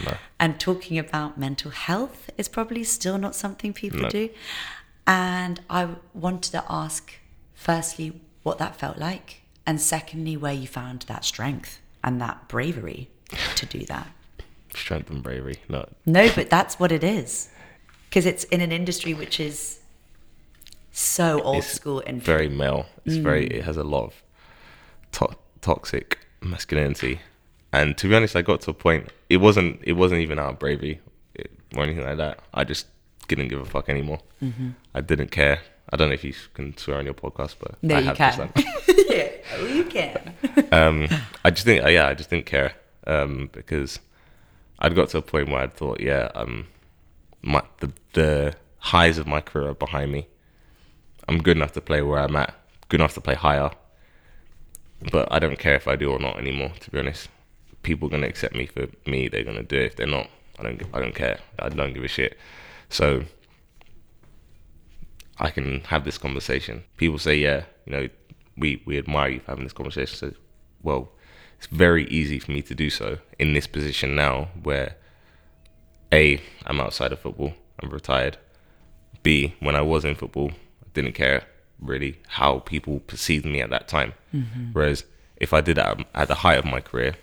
No. And talking about mental health is probably still not something people No. do. And I wanted to ask, firstly, what that felt like, and secondly, where you found that strength and that bravery to do that. strength and bravery. No, No, but that's what it is. Because it's in an industry which is so old It's school and very male. It's Mm. very. It has a lot of to- toxic masculinity, and to be honest, I got to a point. It wasn't. It wasn't even out of bravery or anything like that. I just didn't give a fuck anymore. Mm-hmm. I didn't care. I don't know if you can swear on your podcast, but No, I you have can. [laughs] yeah, oh, you can. um, I just think, yeah, I just didn't care um, because I'd got to a point where I thought, yeah, um, my the the highs of my career are behind me. I'm good enough to play where I'm at, good enough to play higher, but I don't care if I do or not anymore. To be honest, people are gonna accept me for me. They're gonna do it. If they're not, I don't. I don't care. I don't give a shit. So I can have this conversation. People say, yeah, you know, we, we admire you for having this conversation. So, well, it's very easy for me to do so in this position now where A, I'm outside of football, I'm retired. B, when I was in football, I didn't care really how people perceived me at that time. Mm-hmm. Whereas if I did that at the height of my career,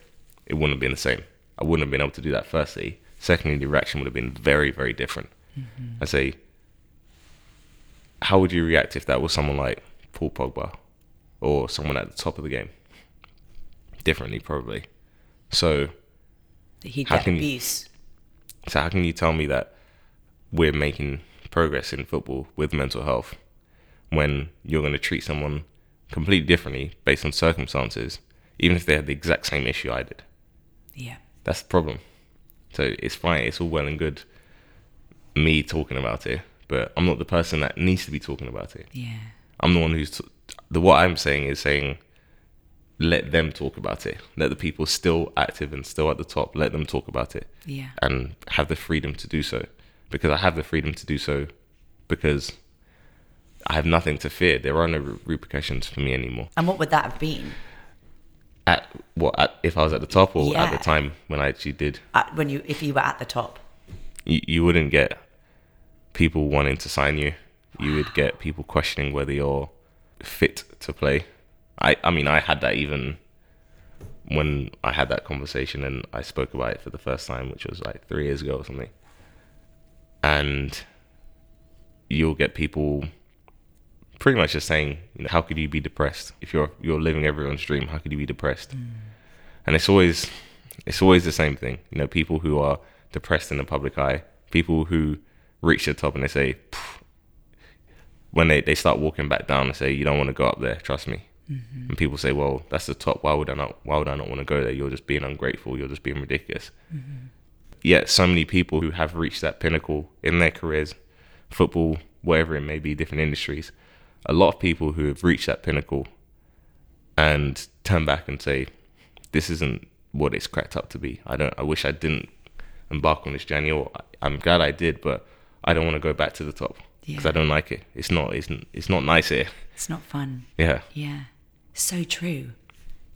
it wouldn't have been the same. I wouldn't have been able to do that firstly. Secondly, the reaction would have been very, very different. Mm-hmm. I say, how would you react if that was someone like Paul Pogba or someone at the top of the game? Differently, probably. So, He'd How can you- abuse. so how can you tell me that we're making progress in football with mental health when you're going to treat someone completely differently based on circumstances, even if they had the exact same issue I did? Yeah. That's the problem. So it's fine. It's all well and good me talking about it, but I'm not the person that needs to be talking about it. Yeah. I'm the one who's t- the what I'm saying is saying let them talk about it. Let the people still active and still at the top. Let them talk about it Yeah. and have the freedom to do so because I have the freedom to do so because I have nothing to fear. There are no re- repercussions for me anymore. And what would that have been At what at, if I was at the top or at the time when I actually did? uh, when you if you were at the top? You, you wouldn't get people wanting to sign you. You would get people questioning whether you're fit to play. I I mean I had that even when I had that conversation and I spoke about it for the first time, which was like three years ago or something. And you'll get people pretty much just saying, you know, how could you be depressed if you're you're living everyone's dream? How could you be depressed? Mm. And it's always it's always the same thing. You know, people who are depressed in the public eye, people who reach the top and they say, when they, they start walking back down and say, you don't want to go up there, trust me. Mm-hmm. And people say, well, that's the top. Why would I not? Why would I not want to go there? You're just being ungrateful. You're just being ridiculous. Mm-hmm. Yet so many people who have reached that pinnacle in their careers, football whatever it may be, different industries. A lot of people who have reached that pinnacle and turn back and say, "This isn't what it's cracked up to be." I don't. I wish I didn't embark on this journey, or I'm glad I did, but I don't want to go back to the top because Yeah. I don't like it. It's not. It's it's not nice here. It's not fun. Yeah, Yeah. So true.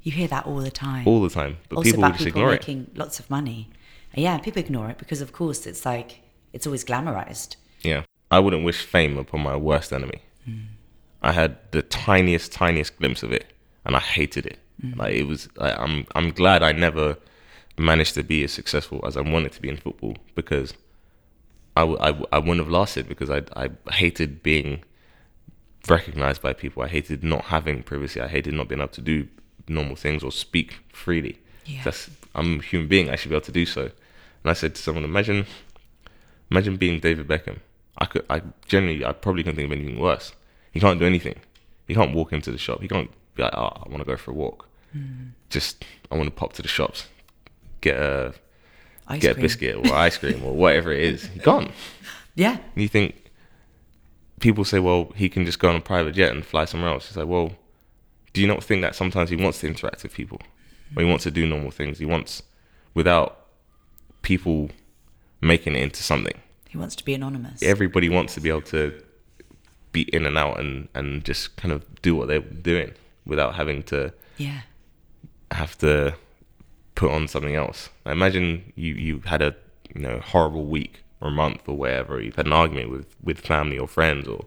You hear that all the time. all the time, but also people about just people ignore it. making lots of money. Yeah, people ignore it because of course it's like it's always glamorized. Yeah. I wouldn't wish fame upon my worst enemy. Hmm. I had the tiniest, tiniest glimpse of it, and I hated it. Hmm. Like it was. Like, I'm. I'm glad I never managed to be as successful as I wanted to be in football because I, w- I, w- I wouldn't have lasted because I I hated being recognized by people. I hated not having privacy. I hated not being able to do normal things or speak freely. Yeah. That's I'm a human being. I should be able to do so. And I said to someone, imagine, imagine being David Beckham. I could. I generally. I probably couldn't think of anything worse. He can't do anything. He can't walk into the shop. He can't be like, oh, I want to go for a walk. Hmm. Just I want to pop to the shops, get a Ice get cream. a biscuit or ice cream or whatever it is. He can't. [laughs] Yeah. And you think people say, well, he can just go on a private jet and fly somewhere else. It's like, well, do you not think that sometimes he wants to interact with people, or he wants to do normal things? He wants without people making it into something. He wants to be anonymous. Everybody wants to be able to be in and out and and just kind of do what they're doing without having to yeah. have to put on something else. Now imagine you you had a you know horrible week or month or whatever. You've had an argument with with family or friends or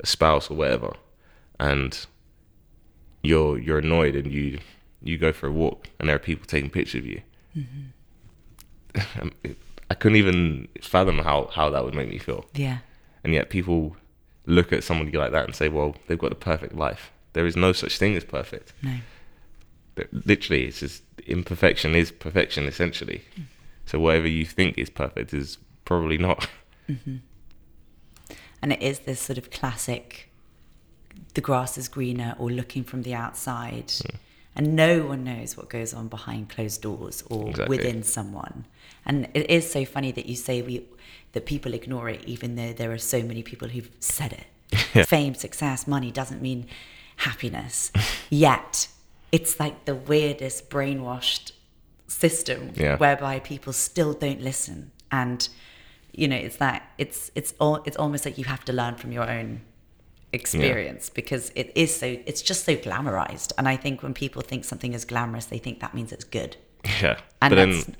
a spouse or whatever, and you're you're annoyed and you you go for a walk and there are people taking pictures of you. [laughs] Um, it- I couldn't even fathom how how that would make me feel. Yeah. And yet people look at somebody like that and say, well, they've got the perfect life. There is no such thing as perfect No. Literally it's just imperfection is perfection essentially so whatever you think is perfect is probably not And it is this sort of classic the grass is greener or looking from the outside. Hmm. And no one knows what goes on behind closed doors or Exactly. within someone. And it is so funny that you say we that people ignore it even though there are so many people who've said it. [laughs] Fame, success, money doesn't mean happiness. Yet it's like the weirdest brainwashed system Yeah. whereby people still don't listen. And you know it's that it's it's all it's almost like you have to learn from your own experience because it is so it's just so glamorized. And i think when people think something is glamorous they think that means it's good. Yeah. And but then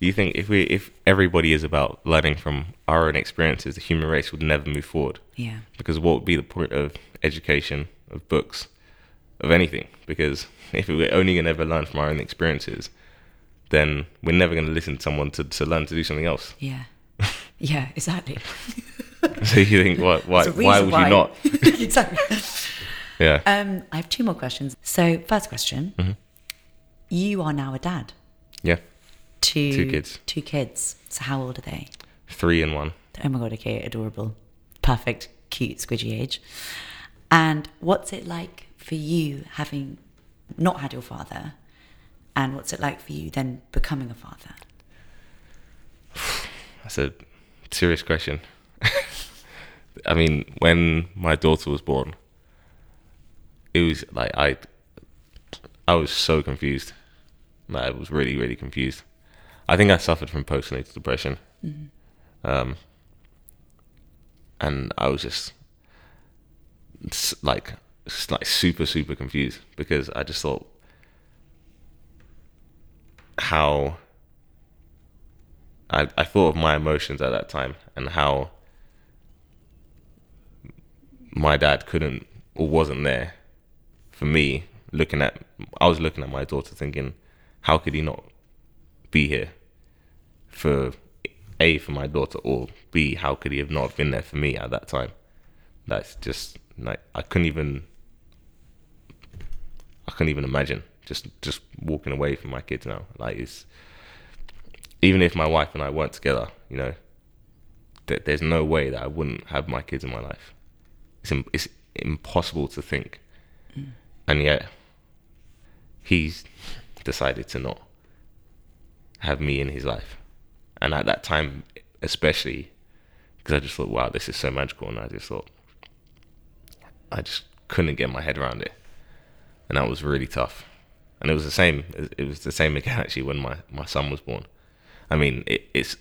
you think if we if everybody is about learning from our own experiences the human race would never move forward. Yeah. Because what would be the point of education of books of anything because if we're only going to ever learn from our own experiences then we're never going to listen to someone to, to learn to do something else. Yeah. Yeah exactly. [laughs] So you think what why, a why would you not? [laughs] Exactly. Yeah. Um i have two more questions. So first question Mm-hmm. you are now a dad. Yeah. To Two kids. two kids. So how old are they? Three and one. Oh my god, okay, adorable. Perfect, cute, squidgy age. And what's it like for you having not had your father? And what's it like for you then becoming a father? That's a serious question. [laughs] I mean, when my daughter was born, it was like I, I was so confused. Like, I was really, really confused. I think I suffered from postnatal depression, um, and I was just like, s- like super, super confused because I just thought how I, I thought of my emotions at that time and how my dad couldn't or wasn't there for me looking at I was looking at my daughter thinking how could he not be here for a for my daughter or b how could he have not been there for me at that time? That's just like I couldn't even I couldn't even imagine just just walking away from my kids now. Like it's even if my wife and I weren't together, you know, th- there's no way that I wouldn't have my kids in my life. It's Im- it's impossible to think, mm. and yet he's decided to not have me in his life, and at that time, especially because I just thought, wow, this is so magical, and I just thought, I just couldn't get my head around it, and that was really tough. And it was the same. It was the same again actually when my my son was born. I mean, it, it's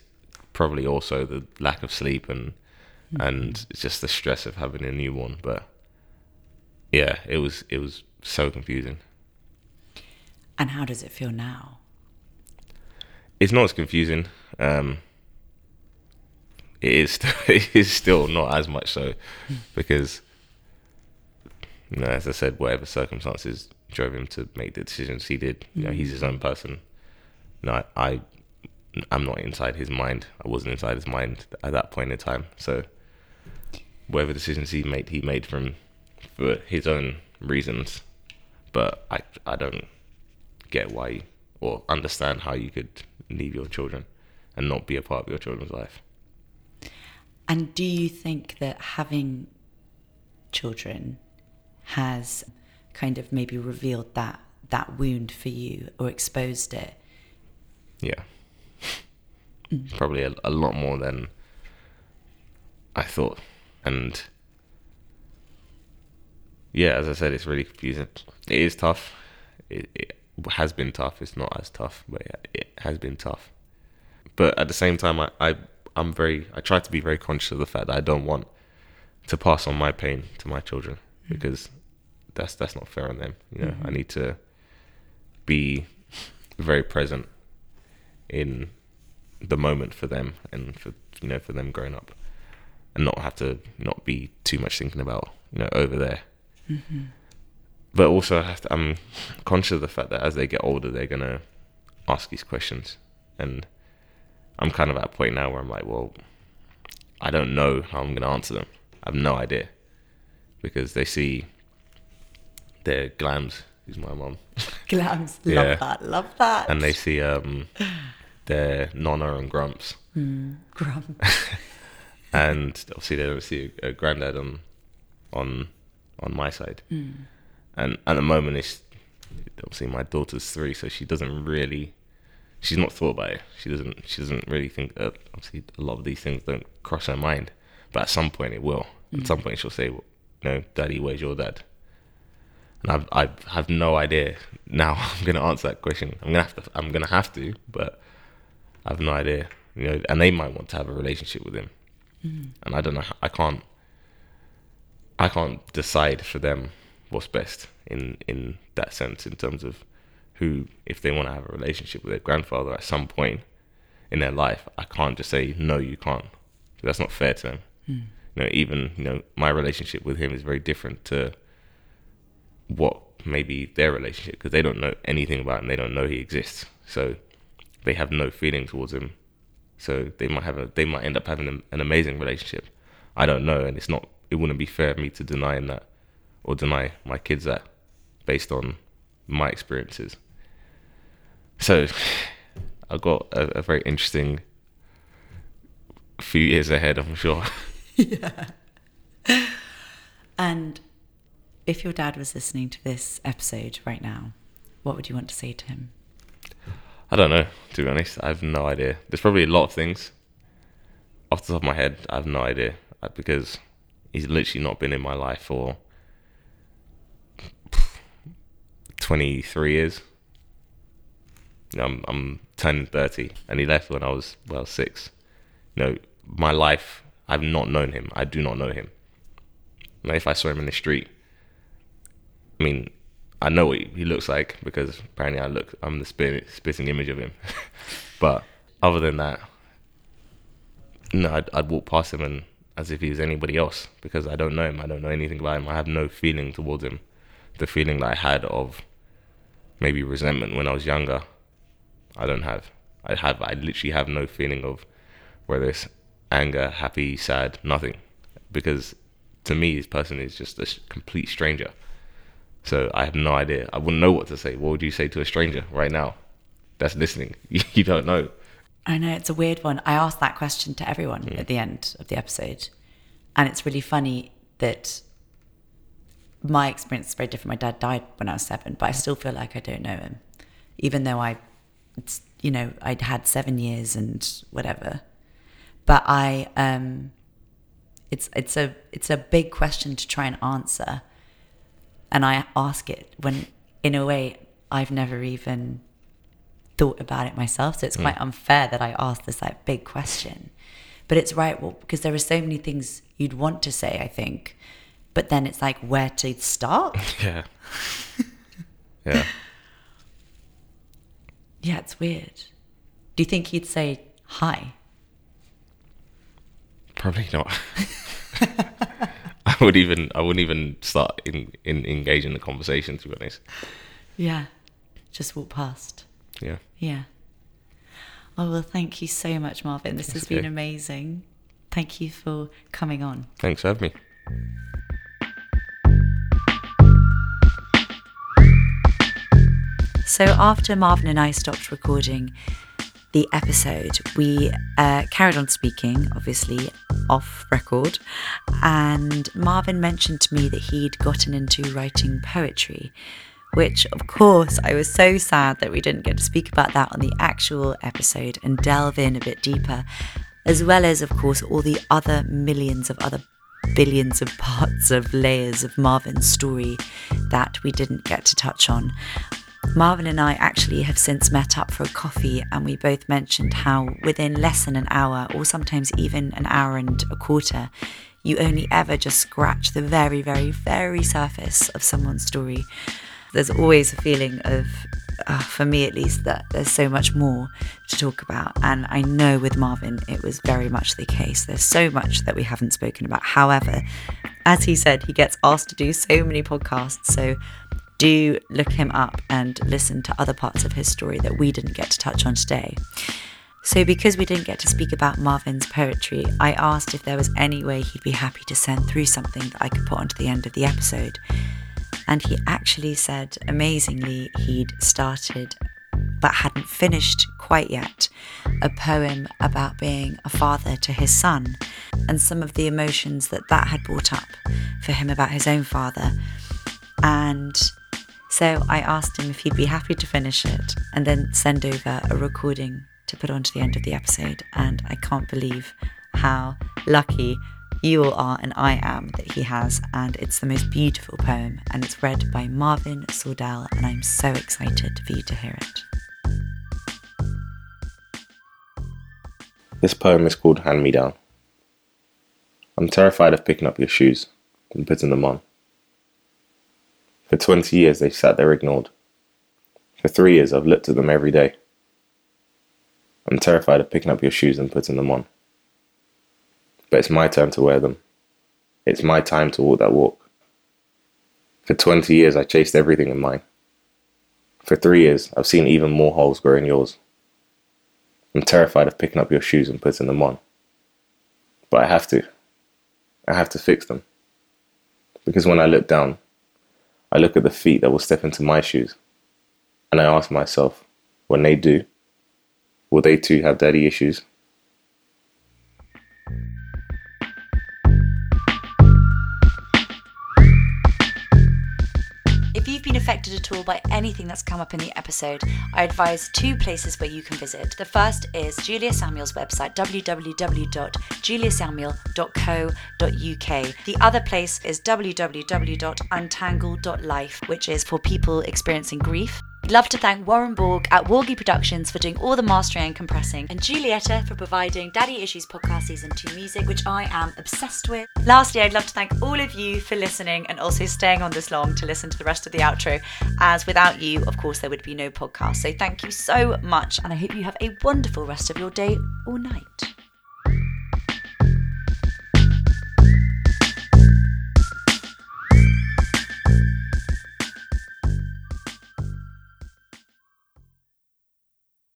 probably also the lack of sleep and and just the stress of having a newborn. But yeah, it was it was so confusing. And how does it feel now? It's not as confusing. Um, it is still, [laughs] it is still not as much so because you know, as I said, whatever circumstances drove him to make the decisions he did. You know, mm. he's his own person. No, I, I'm not inside his mind. I wasn't inside his mind at that point in time. So, whatever decisions he made, he made from for his own reasons. But I, I don't get why you, or understand how you could leave your children and not be a part of your children's life. And do you think that having children has kind of maybe revealed that that wound for you or exposed it? Yeah. Mm. Probably a, a lot more than I thought. And yeah, as I said, it's really confusing. It is tough. It, it has been tough. It's not as tough, but yeah, it has been tough. But at the same time, I, I I'm very I try to be very conscious of the fact that I don't want to pass on my pain to my children. Because that's that's not fair on them. You know, mm-hmm. I need to be very present in the moment for them and for you know for them growing up and not have to not be too much thinking about you know over there mm-hmm. but also I have to, i'm conscious of the fact that as they get older they're gonna ask these questions and I'm kind of at a point now where I'm like, well, I don't know how I'm going to answer them. I have no idea because they see their glams, who's my mom. [laughs] Glams, love yeah. that, love that. And they see um, their nonna and grumps. Mm, grumps. [laughs] and obviously they don't see a, a granddad on on on my side. Mm. And at the moment, it's obviously my daughter's three, so she doesn't really she's not thought about it. She doesn't. She doesn't really think that. Obviously, a lot of these things don't cross her mind, but at some point it will. Mm. At some point she'll say, well, "No, Daddy, where's your dad?" And I've, I have no idea now. [laughs] I'm gonna answer that question. I'm gonna have to. I'm gonna have to, but I have no idea. You know, and they might want to have a relationship with him, mm. and I don't know. I can't. I can't decide for them what's best in in that sense in terms of who, if they want to have a relationship with their grandfather at some point in their life, I can't just say no, you can't. That's not fair to them. Mm. You know, even you know, my relationship with him is very different to what maybe their relationship because they don't know anything about him. They don't know he exists, so they have no feeling towards him. So they might have a, they might end up having an amazing relationship. I don't know, and it's not. It wouldn't be fair of me to deny that or deny my kids that based on my experiences. So [sighs] I've got a, a very interesting few years ahead, I'm sure. [laughs] [laughs] yeah. And if your dad was listening to this episode right now, what would you want to say to him? I don't know, to be honest. I have no idea. There's probably a lot of things. Off the top of my head, I have no idea. Uh, because he's literally not been in my life for 23 years. I'm I'm turning thirty, and he left when I was well six. You know, my life, I've not known him. I do not know him. Now, if I saw him in the street, I mean, I know what he looks like because apparently I look, I'm the spitting, image of him. [laughs] but other than that, no, I'd, I'd walk past him and as if he was anybody else because I don't know him. I don't know anything about him. I have no feeling towards him. The feeling that I had of maybe resentment when I was younger, I don't have. I have. I literally have no feeling of whether it's anger, happy, sad, nothing, because to me, this person is just a complete stranger. So I have no idea. I wouldn't know what to say. What would you say to a stranger right now that's listening? [laughs] you don't know. I know it's a weird one. I asked that question to everyone mm. at the end of the episode, and it's really funny that my experience is very different. My dad died when I was seven, but I still feel like I don't know him, even though I you know I'd had seven years and whatever, but I um It's it's a it's a big question to try and answer. And I ask it when in a way I've never even thought about it myself. So it's quite mm. unfair that I ask this like big question. But it's right, well, because there are so many things you'd want to say, I think. But then it's like where to start. [laughs] Yeah. [laughs] yeah. Yeah, it's weird. Do you think he'd say hi? Probably not. [laughs] I would even I wouldn't even start in, in engaging the conversation to be honest. Yeah. Just walk past. Yeah. Yeah. Oh well thank you so much, Marvin. This That's has okay. been amazing. Thank you for coming on. Thanks for having me. So after Marvin and I stopped recording, the episode, we uh, carried on speaking, obviously off record, and Marvin mentioned to me that he'd gotten into writing poetry, which, of course, I was so sad that we didn't get to speak about that on the actual episode and delve in a bit deeper, as well as, of course, all the other millions of other billions of [laughs] parts of layers of Marvin's story that we didn't get to touch on. Marvin and I actually have since met up for a coffee, and we both mentioned how within less than an hour, or sometimes even an hour and a quarter, you only ever just scratch the very, very, very surface of someone's story. There's always a feeling of, uh, for me at least, that there's so much more to talk about. And I know with Marvin, it was very much the case. There's so much that we haven't spoken about. However, as he said, he gets asked to do so many podcasts. So do look him up and listen to other parts of his story that we didn't get to touch on today. So, because we didn't get to speak about Marvin's poetry, I asked if there was any way he'd be happy to send through something that I could put onto the end of the episode. And he actually said, amazingly, he'd started but hadn't finished quite yet a poem about being a father to his son and some of the emotions that that had brought up for him about his own father. And so I asked him if he'd be happy to finish it and then send over a recording to put onto the end of the episode. And I can't believe how lucky you all are and I am that he has. And it's the most beautiful poem and it's read by Marvin Sordell. And I'm so excited for you to hear it. This poem is called Hand Me Down. I'm terrified of picking up your shoes and putting them on. For 20 years they've sat there ignored. For three years I've looked at them every day. I'm terrified of picking up your shoes and putting them on. But it's my turn to wear them. It's my time to walk that walk. For 20 years I chased everything in mine. For three years I've seen even more holes grow in yours. I'm terrified of picking up your shoes and putting them on. But I have to. I have to fix them. Because when I look down, I look at the feet that will step into my shoes, and I ask myself, when they do, will they too have daddy issues? Affected at all by anything that's come up in the episode, I advise two places where you can visit. The first is Julia Samuel's website, www.juliasamuel.co.uk. The other place is www.untangle.life, which is for people experiencing grief. I'd love to thank Warren Borg at Wargy Productions for doing all the mastering and compressing, and Julieta for providing Daddy Issues Podcast Season 2 music, which I am obsessed with. Lastly, I'd love to thank all of you for listening and also staying on this long to listen to the rest of the outro, as without you, of course, there would be no podcast. So thank you so much, and I hope you have a wonderful rest of your day or night.